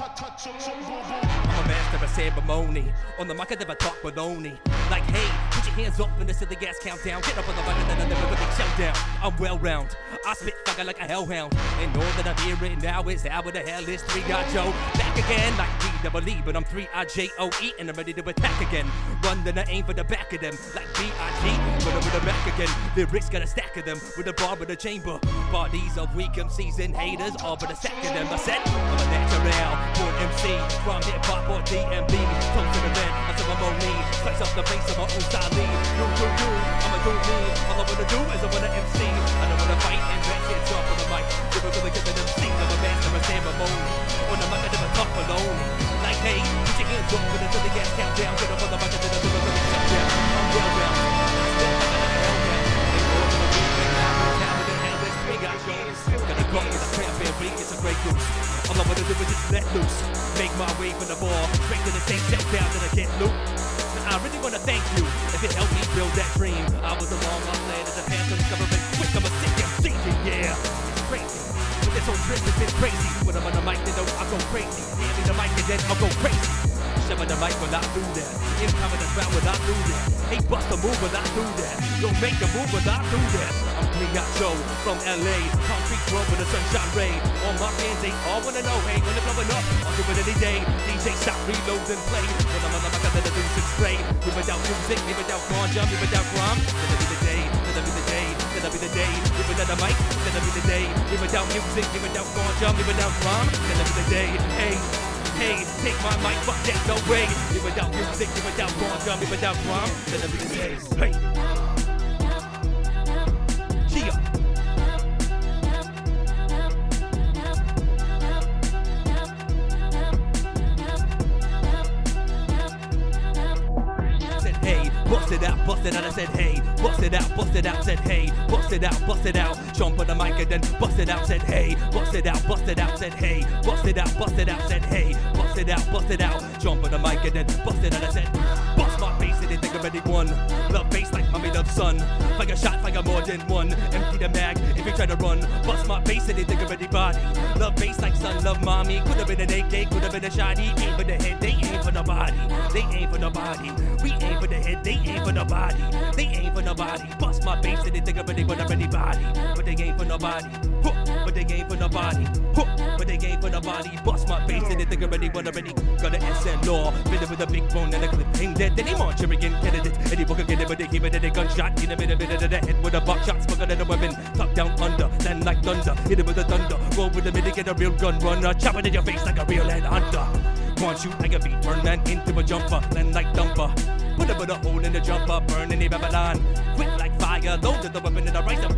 master of ceremony. On the mic, I never talk baloney. Like, hey, put your hands up in the silly gas countdown. Get up on the mic and I never really showdown. I'm well round. I spit fire like a hellhound. And all that I'm hearing now is how the hell is 3 got Joe. Back again, like double E, but I'm 3 I J O E, and I'm ready to attack again. Run, then I aim for the back of them. Like B I G, but I'm with the back again. Lyrics got a stack of them with a bar with a chamber. Bodies of weak MCs and haters, all but a sack of them. I said, I'm a natural, born MC, from hip hop or DMB. Close to the vent, a ceremony. Slice up the face of my own style. Do, do, do, I'ma do me. All I wanna do is I wanna MC. I don't wanna fight and rest, it's off on the mic. Gonna get an MC, I'm a master of ceremony. On the I top baloney. Like, hey, put your hands up with the gas count down. Get up on the bucket to the river, really shut down. I'm well down. I step like a bring out the talent and got with a cranberry, it's a great goose. All I wanna do is just let loose. Make my way from the ball, straight to the same check down to the get loop. I really wanna thank you if it helped me build that dream. I was along my plan as a path to discovering quick. I'm a sick MC, yeah. It's crazy. Whole trip has been crazy. When I'm on the mic, you know I go crazy. Hand me the mic and then I'll go crazy. Shoving the mic will not do that. Incoming the crowd will not do that. Hey, bust a move will not do that. Don't make a move will not do that. I'm Clean Joe from LA. Concrete road with a sunshine ray. All my fans, they all wanna know, hey, when it's blowing up, I'll do it any day. DJ stop, reload, and play. When I'm on the mic, I let the music spray. Leave without music, leave without ganja, leave without grime. Gonna be the day, gonna be the day. Leave without the mic, gonna be the day. Leave without music, leave without ganja, leave without grime. Gonna be the day, hey. Hey, take my mic, fuck that, no way. Leave without music, leave without ganja, leave without grime. Gonna be the day, hey. Bust it out. I said hey, bust it out, bust it out. Said hey, bust it out, bust it out. Jump on the mic and then bust it out. Said hey, bust it out, bust it out. Said hey, bust it out, bust it out. Said hey, bust it out, bust it out. Jump on the mic and then bust it out. I said bust my bass and they think already won. Love bass like mommy love son. Fire a shot, fire more than one. Empty the mag if you try to run. Bust my and they think already body. Love bass like son, love mommy. Could have been an AK, could have been a shotty. Aim for the head, they aim for the body. They aim for the body. We aim for the head, they aim for the body. They aim for the body. Bust my and they think already but already body. But they aim for the body. Huh. But they aim for the body. Huh. But they aim for the body. Bust my face and they think already but already got an SN law. Fit it with a big bone and a clip. Ain't dead. Then he march again candidate. Any book again, but they keep it in a gunshot. In a minute, minute of the head with a buckshot. Smoker than a weapon. Tuck down under. Then like thunder. Hit it with a thunder. Roll with a minute, get a real gun runner. Chop it in your face like a real head hunter. Want you like a beat, turn man into a jumper, then like dumper. Put a put a hole in the jumper, burn in the Babylon. Quick like fire, loaded the weapon and I rise up the then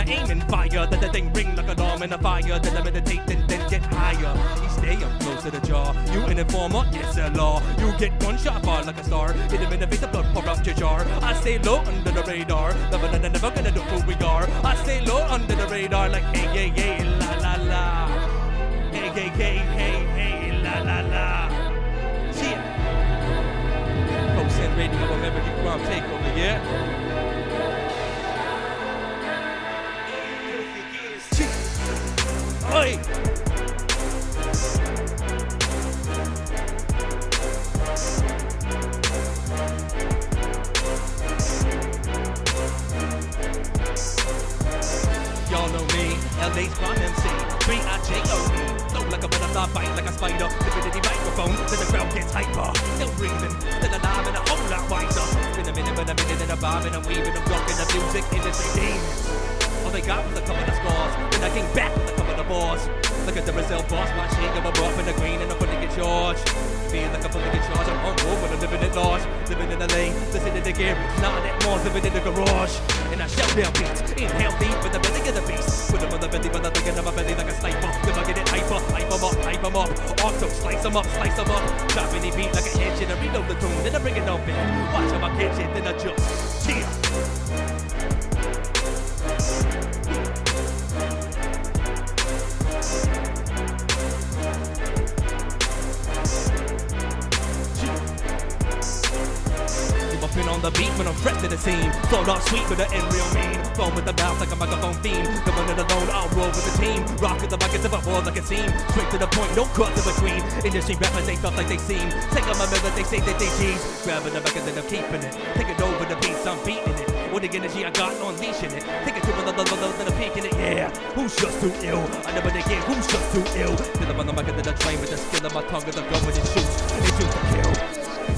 I aim and fire. Then the thing ring like a alarm in a fire, then I meditate, then then get higher. You stay up close to the jaw. You an informer, it's a law. You get one shot far like a star. Hit him in the face, the blood pour out your jar. I stay low under the radar, never never never gonna do who we are. I stay low under the radar, like hey yeah yeah la la la. Hey hey hey hey hey la la la. Yeah. Pro Send Radio, American Grime Takeover, yeah? Oi! Y'all know me, LA's Grime MC, 3-I-J-O-E. Flow like a butterfly, bite like a spider. Divinity microphone, till the crowd gets hyper. Still breathing, still alive and a whole lot wiser. Been a minute, been a minute, and a bob, and I'm weaving, I'm drunk the music industry demons. All they got was a couple of scars. Then I came back with a bars. Look at the Brazil boss, my shake of a buff in the green and I'm putting in charge. Feel like I'm putting in charge, I'm on board when I'm living at large. Living in the lane, listening to the gear, not at Mars, living in the garage. And I shout down beats, inhale deep with the belly of the beast. Put them on the belly, but I think of my belly like a sniper. If I get it hyper, hype 'em up, hype 'em up. Auto, slice 'em up, slice 'em up. Chop any beat like an engine, I reload the tune, then I bring it on back. Watch how I catch it, then I jump. Cheer. On the beat when I'm fresh to the scene. Flow not sweet with the end real mean. Phone with the bounce like a microphone theme. The one that alone, I'll roll with the team. Rock with the buckets of a world like a seam. Straight to the point, no cuts in between. Industry rappers ain't stuff like they seem. Take on my mirror, they say that they cheese. Grabbing the and then I'm keeping it. Take it over the beats, I'm beating it. What the energy I got unleashing it. Take it to another level, then I'm peaking it. Yeah, who's just too ill? I never they get who's just too ill. Fill up on the mic then I train with the skill of my tongue as I go and it shoots. It shoots to kill.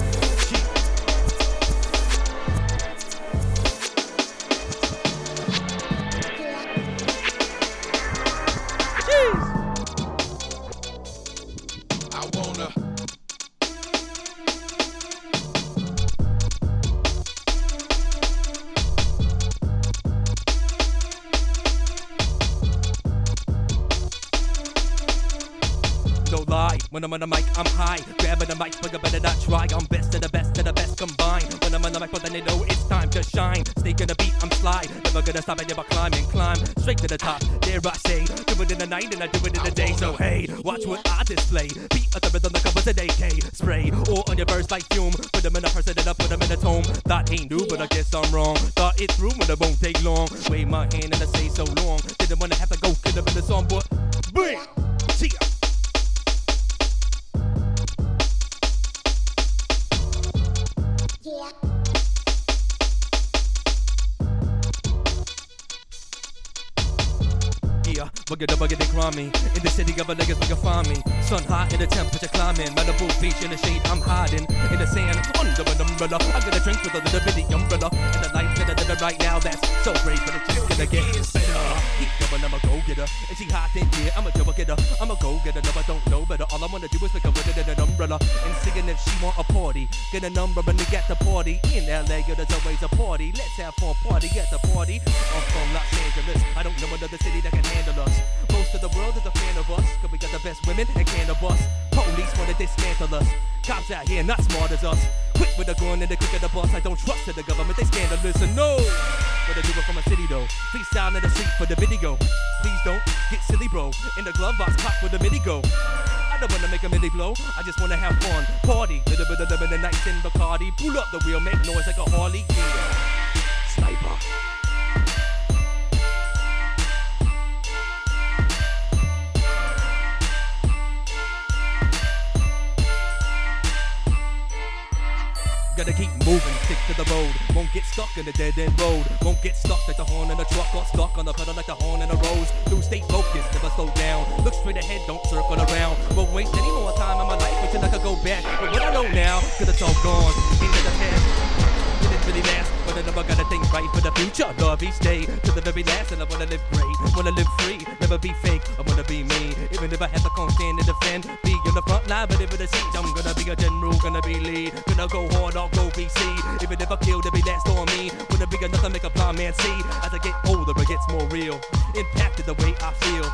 When I'm on the mic, I'm high. Grabbing the mic, but I better not try. I'm best of the best of the best combined. When I'm on the mic, but then they know it's time to shine. Sneaking the beat, I'm sly. Never gonna stop, I never climb and climb. Straight to the top, there I say. Do it in the night and I do it in the day. So hey, watch what I display. Beat at the rhythm, the covers an AK. Spray, or on your verse like fume. Put them in a person and I put them in a tome. Thought ain't new, but I guess I'm wrong. Thought it through, but it won't take long. Wave my hand and I say so long. Didn't wanna have to crummy. In the city of a niggas, we can find me. Sun hot in the temperature climbing. Malibu beach in the shade, I'm hiding. In the sand, under an umbrella. I got a drink with a little bitty umbrella. And the life that I live right now, that's so great, but it's just gonna get better. Keep going, I'm a go getter. And she hot in here, I'm a double getter. I'm a go getter, no, I don't know better. All I wanna do is make a it in an umbrella. And singing if she want a party. Get a number and they get the party. In LA, there's always a party. Let's have fun, party at the party. I'm from Los Angeles. Don't know another city that can handle us. Most of the world is a fan of us, cause we got the best women and cannabis. Police wanna dismantle us. Cops out here not smart as us. Quick with the gun and the quick of the boss. I don't trust to the government, they scandalous and no. But I do it from a city though. Freestyle in the street for the video. Please don't get silly, bro. In the glove box, pop with a mini go. I don't wanna make a milli blow. I just wanna have fun, party. Little bit of in the nights in Bacardi. Pull up the wheel, make noise like a Harley. Yeah. Gotta keep moving, stick to the road. Won't get stuck in the dead end road. Won't get stuck like the horn in a truck or stuck on the pedal like the horn in a rose. Through stay focused, never slow down. Look straight ahead, don't circle around. Won't waste any more time in my life wishing I could go back. But what I know now, cause it's all gone. Into the past. Didn't really last, but I never gotta think right for the future. Love each day to the very last, and I wanna live great. Wanna live free, never be fake. I wanna be me, even if I have to come stand and defend. Be on the front line, but if it's a siege, I'm gonna be a general, gonna be lead. Gonna go hard, I'll go VC. Even if I kill, be last on me. Wanna be enough to make a blind man see. As I get older, it gets more real. Impacted the way I feel.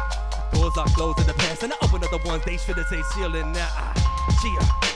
Doors are closed in the past, and I open up the ones they should have say sealing now. Cheer.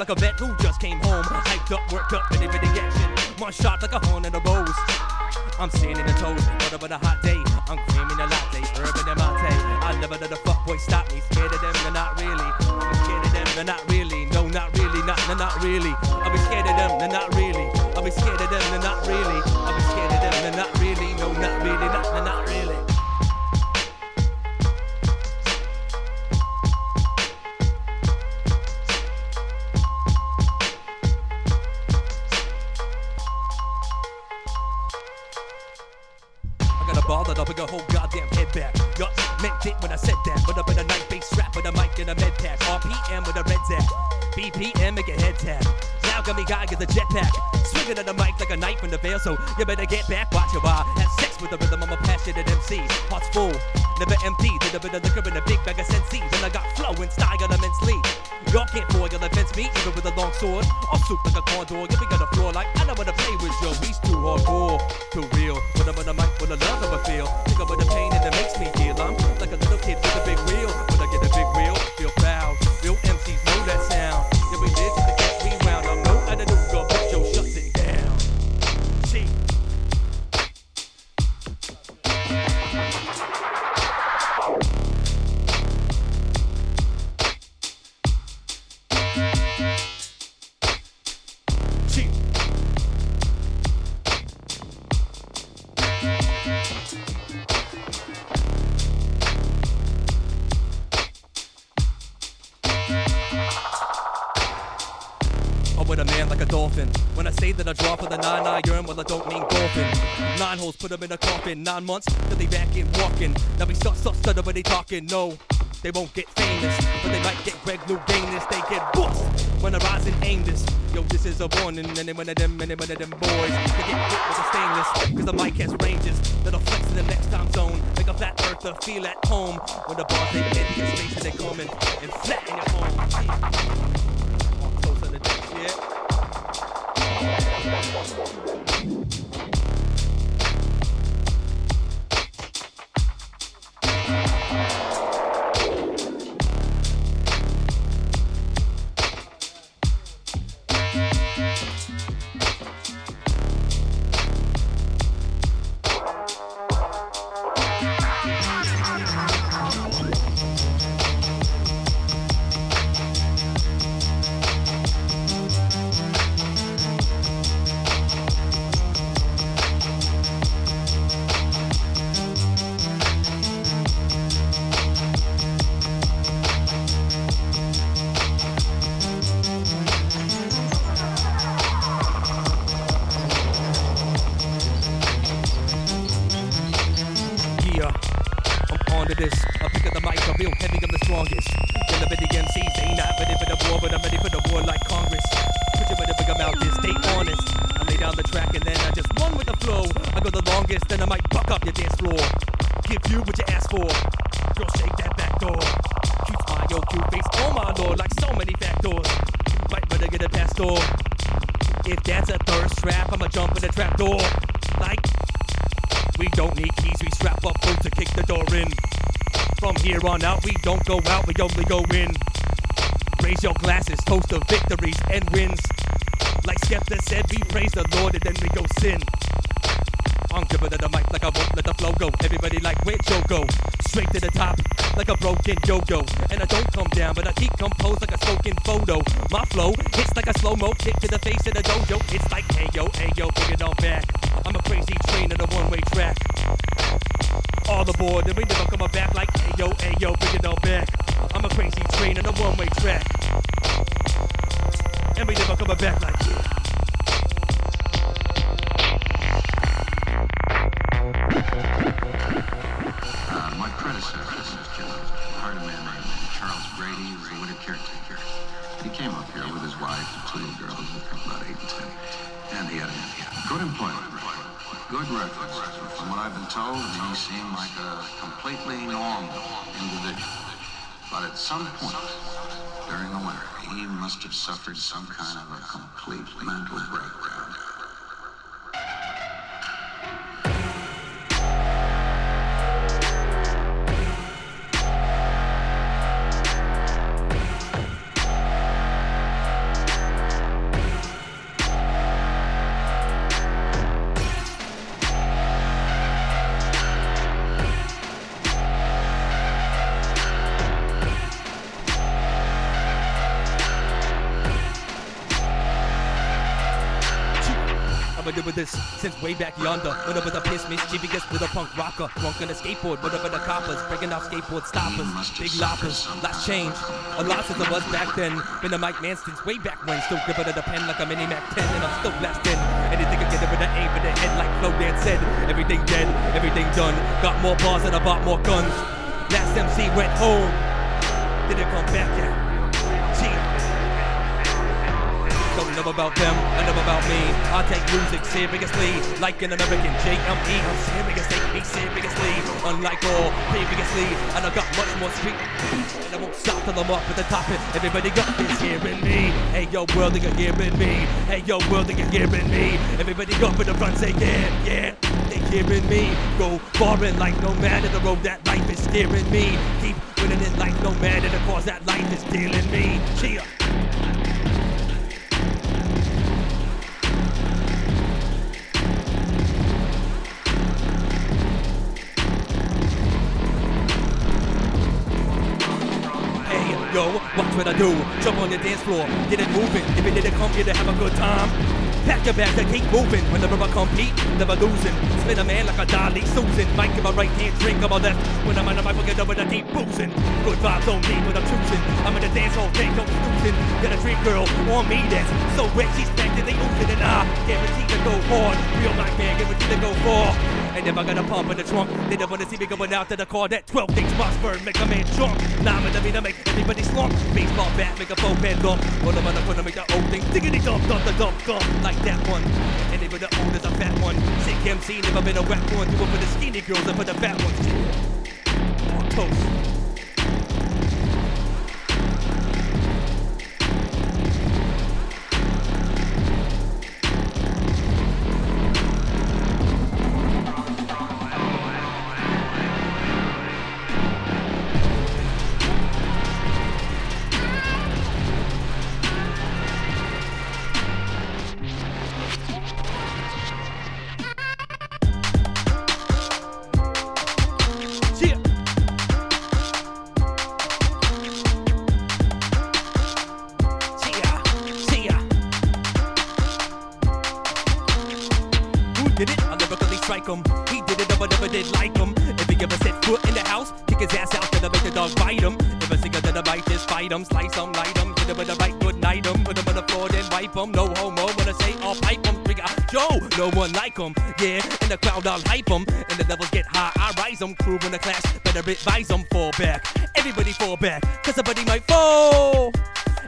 Like a vet who just came home. Hyped up, worked up, ready for the action. One shot like a horn in a rose. I'm standing I draw for the nine I iron, well, I don't mean golfing. Nine holes, put them in a coffin. Nine months till they back in walking. Now we start, start, stutter, but they talking. No, they won't get famous, but they might get Greg Louganis. They get bust when I rise and aim this. Yo, this is a warning. Any one of them, any one of them boys to get hit with a stainless. Cause the mic has ranges that'll flex in the next time zone. Like a flat earther, feel at home. When the bars they hit your space and they coming and flatten your home. Thank you. Track and then I just run with the flow. I go the longest, then I might buck up your dance floor. Give you what you ask for. Girl, shake that back door. My yo cute face, oh my lord, like so many factors. Might better get a pass door. If that's a thirst trap, I'ma jump in the trap door. Like we don't need keys, we strap up both to kick the door in. From here on out, we don't go out, we only go in. Raise your glasses, toast to victories and wins. Like Skepta said, we praise the Lord and then we go sin. I'm giving it a mic like I won't let the flow go. Everybody like, where'd Joe go? Straight to the top, like a broken yo-yo. And I don't come down, but I keep composed like a smoking photo. My flow hits like a slow-mo kick to the face of the dojo. It's like, hey yo, hey yo, bring it on back. I'm a crazy train on a one-way track. All aboard, and we never come back like, hey yo, hey yo, bring it on back. I'm a crazy train on a one-way track. And we never coming back like, told, he seemed like a completely normal individual. But at some point during the winter, he must have suffered some kind of a complete mental breakdown. Doing this since way back yonder. When I was a piss mischievous with a punk rocker. Drunk on a skateboard, whatever the coppers. Breaking out skateboard stoppers. Big loppers. Lots change. A lot since I was back then. Been a Mike Man since way back when. Still gripping at the pen like a mini Mac 10. And I'm still blasting. Anything I get it with an aim for the head like Flowdan said. Everything dead, everything done. Got more bars and I bought more guns. Last MC went home. Didn't come back yet. Don't about them, know about me. I take music seriously, like an American JME. I'm serious, take me seriously, unlike all previously. And I got much more street, and I won't stop till I'm up at the top. And everybody got this hearing me. Hey yo, world, are you hearing me? Hey yo, world, are you hearing me? Everybody go for the front, say yeah, yeah. They hearing me. Go far in life, no matter the road that life is steering me. Keep winning in life, no matter the cause that life is dealing me. Cheer. Yo, watch what I do. Jump on the dance floor, get it moving. If it didn't come here to have a good time, Pack your bags and keep moving. Whenever I compete, never losing. Spin a man like a Dolly Susan. Mic in my right hand, drink on my left. When I'm on the mic, I get over the deep boozing. Good vibes on me when I'm choosing. I'm in the dance hall, day, no snoozing. Got a dream girl on me that's so wet, she's back to the oozing. And I guarantee to go hard. Real night man, guarantee to go far. I got a pump in the trunk, they don't wanna see me going out to the car. That 12 things Mossberg make a man drunk. Nah, I'm gonna be make everybody slump. Baseball bat, make a four pen lump. What am I gonna make the old thing? Diggity dump, dump, the dump, dump. Like that one. And even the old is a fat one. Sick MC, never been a wet one. Do it for the skinny girls and for the fat ones. Yeah. Toast. Like him. Yeah, in the crowd I'll hype him, and the levels get high, I rise him. Crew in the class, better advise them, fall back. Everybody fall back, cause somebody might fall.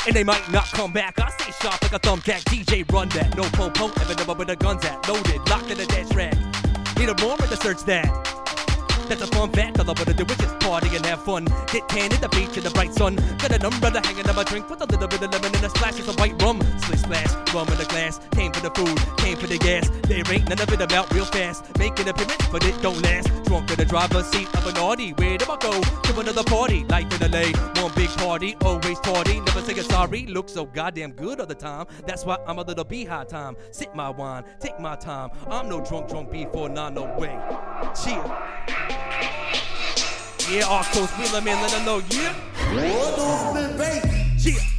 And they might not come back. I stay sharp like a thumbtack. DJ run that. No po-po, ever never where the guns at. Loaded, locked in the dead track. Need a moment to search that. That's a fun fact. All I wanna do just party and have fun. Get tan at the beach in the bright sun. Got an umbrella hanging on my drink with a little bit of lemon and a splash of some white rum. Slish splash, rum in the glass. Came for the food, ain't none of it about real fast. Making appearance, but it don't last. Drunk in the driver's seat of an Audi. Where do I go? To another party. Life in LA, one big party, always party. Never say a sorry. Look so goddamn good all the time. That's why I'm a little beehive time. Sip my wine, take my time. I'm no drunk, drunk before nah, no way. Cheer. Yeah, Arcos, Wheeler man, let them know, yeah. Yeah. Grab the mic and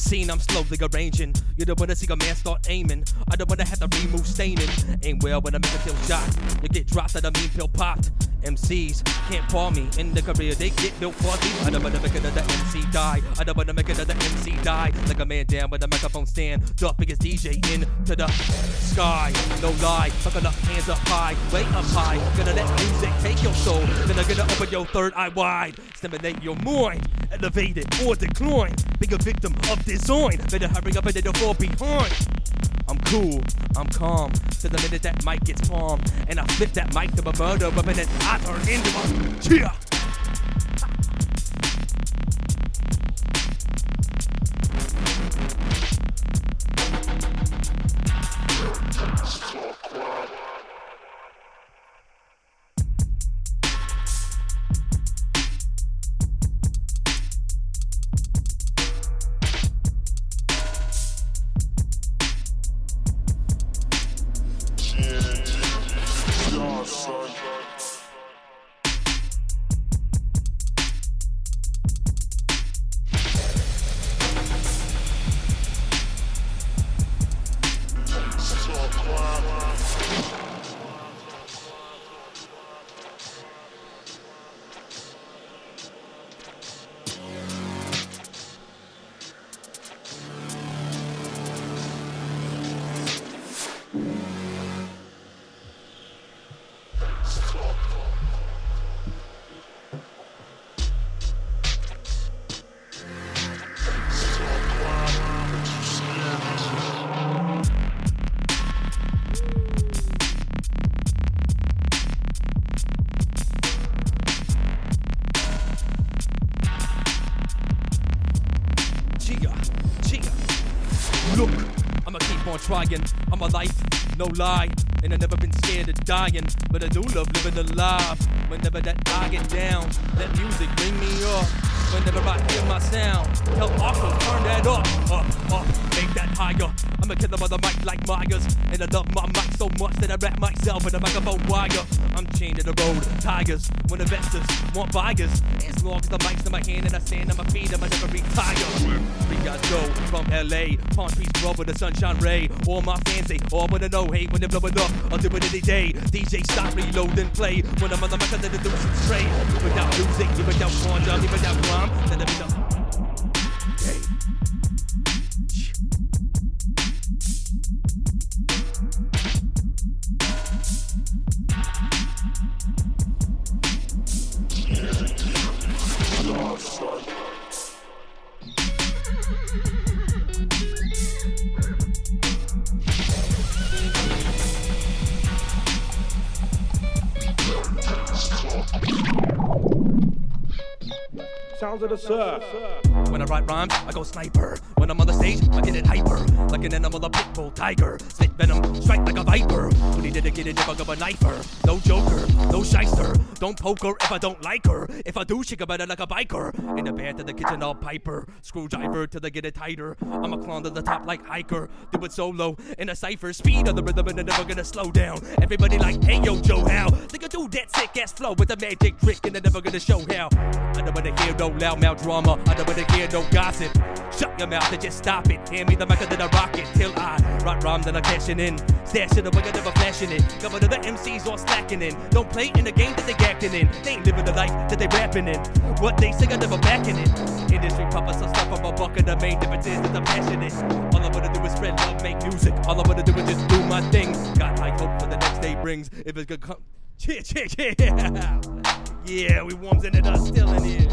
scene I'm slowly arranging. You don't wanna see a man start aiming. I don't wanna have to remove staining. Ain't well when I make a kill shot. You get dropped at a mean pill popped. MCs can't call me in the career they get built for. I don't wanna make another MC die. I don't wanna make another MC die. Like a man down with a microphone stand. The biggest DJ into the sky. No lie. Fucking up, hands up high, way up high. Gonna let music take your soul. Then I'm gonna open your third eye wide. Stimulate your mind. Elevate it or decline. Be a victim of design. Better hurry up and then you'll fall behind. I'm cool, I'm calm. To the minute that mic gets palm. And I flip that mic to a murder weapon and I turn into a. Yeah! I'm a life, no lie. And I've never been scared of dying. But I do love living alive. Whenever that I get down, let music bring me up. Whenever I hear my sound, tell Arco, turn that up, up, up, make that higher. I'm a killer on the mic like Myers. And I love my mic so much that I wrap myself in a microphone wire. I'm chained to the road, tigers. When investors want buyers, as long as the mic's in my hand and I stand on my feet, I'ma never retire. Joe from LA, palm trees grow with the sunshine ray. All my fans say, all wanna know, hey, when they're blowing up, I'll do it any day. DJ stop, reload, and play. When I'm on the mic, I let it do some straight. Without music, without quantum, without rhyme, then it be the The. When I write rhymes, I go sniper. When I'm on the stage, I get it hyper. Like an animal, a pit bull tiger. Spit venom, strike like a viper. Fully dedicated if I go a knifer. No joker, no shyster. Don't poke her if I don't like her. If I do, she can better like a biker. In the bed to the kitchen, I'll piper. Screwdriver till they get it tighter. I'm a clown to the top like hiker. Do it solo in a cipher. Speed of the rhythm and never gonna slow down. Everybody like, hey yo, Joe, how? They can do that sick ass flow with a magic trick and they're never gonna show how. I don't wanna hear no loud mouth drama. I don't wanna hear no gossip. Shut your mouth and just stop it. Hand me the mic and then I rock it till I rock rhymes and I cashing in. Stash it away, I never flashing it. Couple of the MCs all slacking in. Don't play in the game that they acting in. They ain't living the life that they rapping in. What they say, I never backing it. Industry papa some stuff from a buck and the main difference is that I'm passionate. All I wanna do is spread love, make music. All I wanna do is just do my thing. Got high hope for the next day brings. If it's gonna come. Yeah, yeah, yeah. Yeah, we warms us still in here.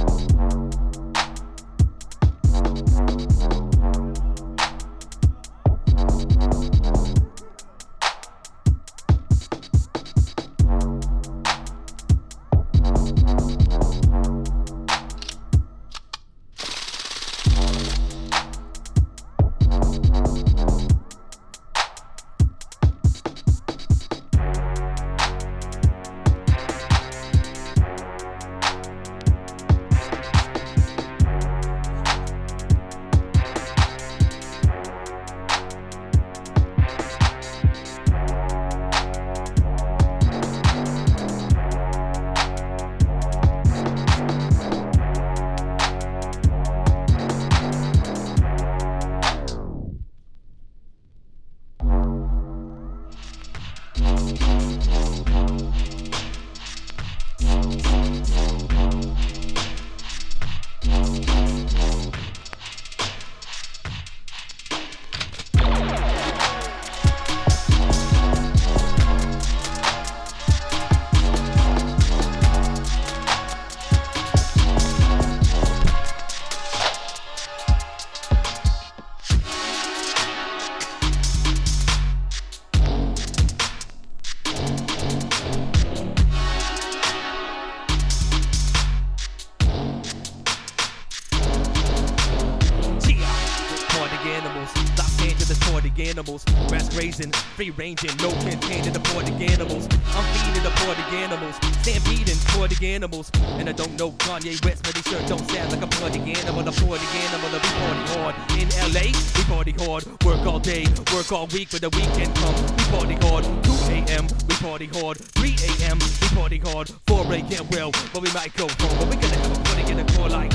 Ranging, no containing the party animals. I'm feeding the party animals, stampeding party animals. And I don't know Kanye West, but he sure don't sound like a party animal. A party animal, we party hard. In LA, we party hard. Work all day, work all week, but the weekend comes. We party hard. 2 a.m., we party hard. 3 a.m., we party hard. 4 a.m., well, but we might go home. But we're gonna have a party in the core like,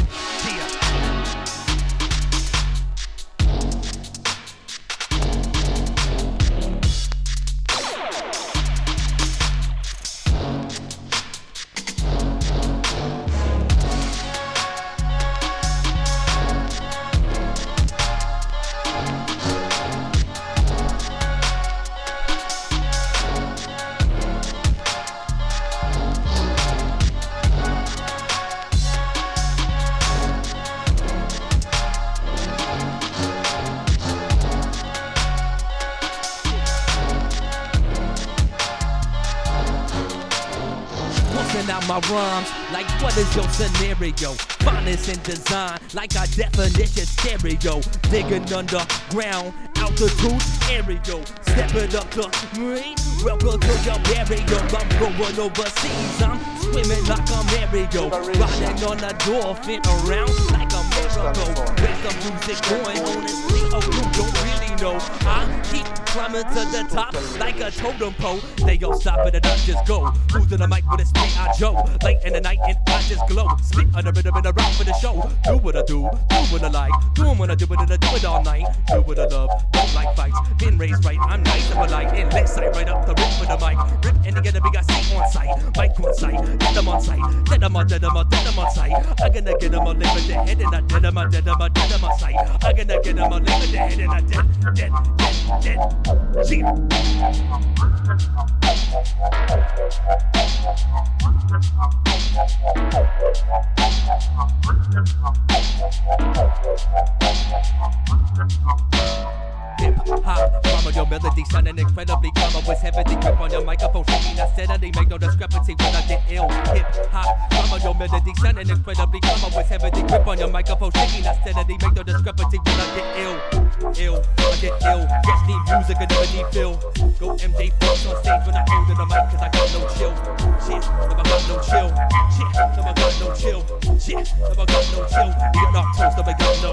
yeah. Your scenario? Finest in design, like our definition stereo. Digging underground, altitude aerial. Step it up to me, welcome to your barrio. I'm going overseas, I'm swimming like a Mario. Riding on a dolphin around like a miracle. Where's the music going? Honestly, oh, you don't really I keep climbing to the top like a totem pole. They all stop it and I just go. Who's in the mic with a spit? I Joe. Late in the night and I just glow. Spit on the rhythm and a rock for the show. Do what I do, do what I like. Do what I do and I do it all night. Do what I love, don't like fights. Been raised right, I'm nice and polite. And let's sight right up the rip with the mic. Rip and get a big ass seat on site. Mic on site, get them on site. Dead them on, dead them on, dead them on site. I'm gonna get them on live with the head and I dead them on, dead them on, dead them on site. I'm gonna get them on live with the head and I dead, dead, dead. See Hip hop, drama, your melody sounding incredibly calm. I was heavily grip on your microphone, shaking that steadily, make no discrepancy when I get ill. Hip hop, drama, your melody sounding incredibly calm. I was heavily grip on your microphone, shaking that steadily, make no discrepancy when I get ill. Ill, I get ill. Yes, need music, I never need feel. Go MJ Fox on stage when I hold in the mic, cause I got no chill. Shit, never got no chill. Shit, never got no chill. Shit, never got no chill. Are not toast, never got no.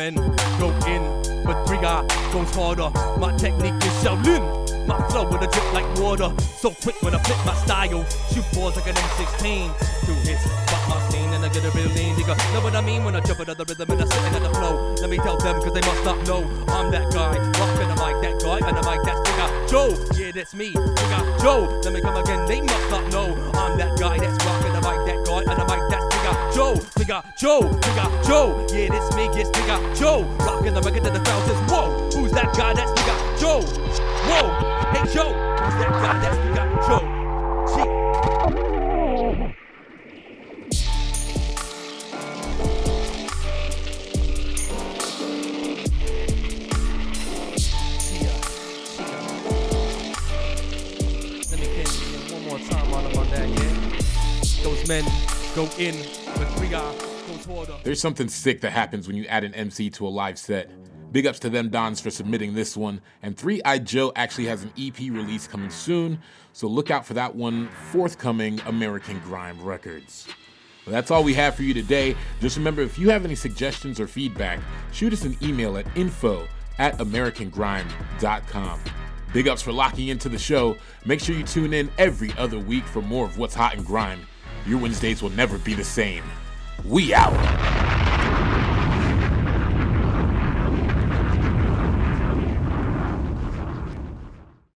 men go in, but eye goes harder. My technique is Shaolin. My flow with a drip like water. So quick when I flip my style. Shoot balls like an M16. Two hits, fuck my scene, and I get a real lean. Nigga, know what I mean when I jump into the rhythm and I sit in the flow. Let me tell them, cause they must not know. I'm that guy, rockin' the mic, that guy, and the mic, that's Bigger Joe. Yeah, that's me, Bigger Joe. Let me come again, they must not know. I'm that guy that's rockin' the mic, that guy, and the mic, that's Bigger Joe. Bigger Joe, Bigger Joe. Yeah, that's me, yes, Bigger Joe. Rockin' the record to the says, whoa, who's that guy that's Bigger Joe? Whoa, hey Joe, who's that guy that's Bigger Joe? Let me catch one more time while I'm that, yeah? Those men go in, There's something sick that happens when you add an MC to a live set. Big ups to them Dons for submitting this one. And 3iJoe actually has an EP release coming soon, so look out for that one forthcoming American Grime Records. Well, that's all we have for you today. Just remember if you have any suggestions or feedback, shoot us an email at info at americangrime.com. Big ups for locking into the show. Make sure you tune in every other week for more of what's hot in grime. Your Wednesdays will never be the same. We out.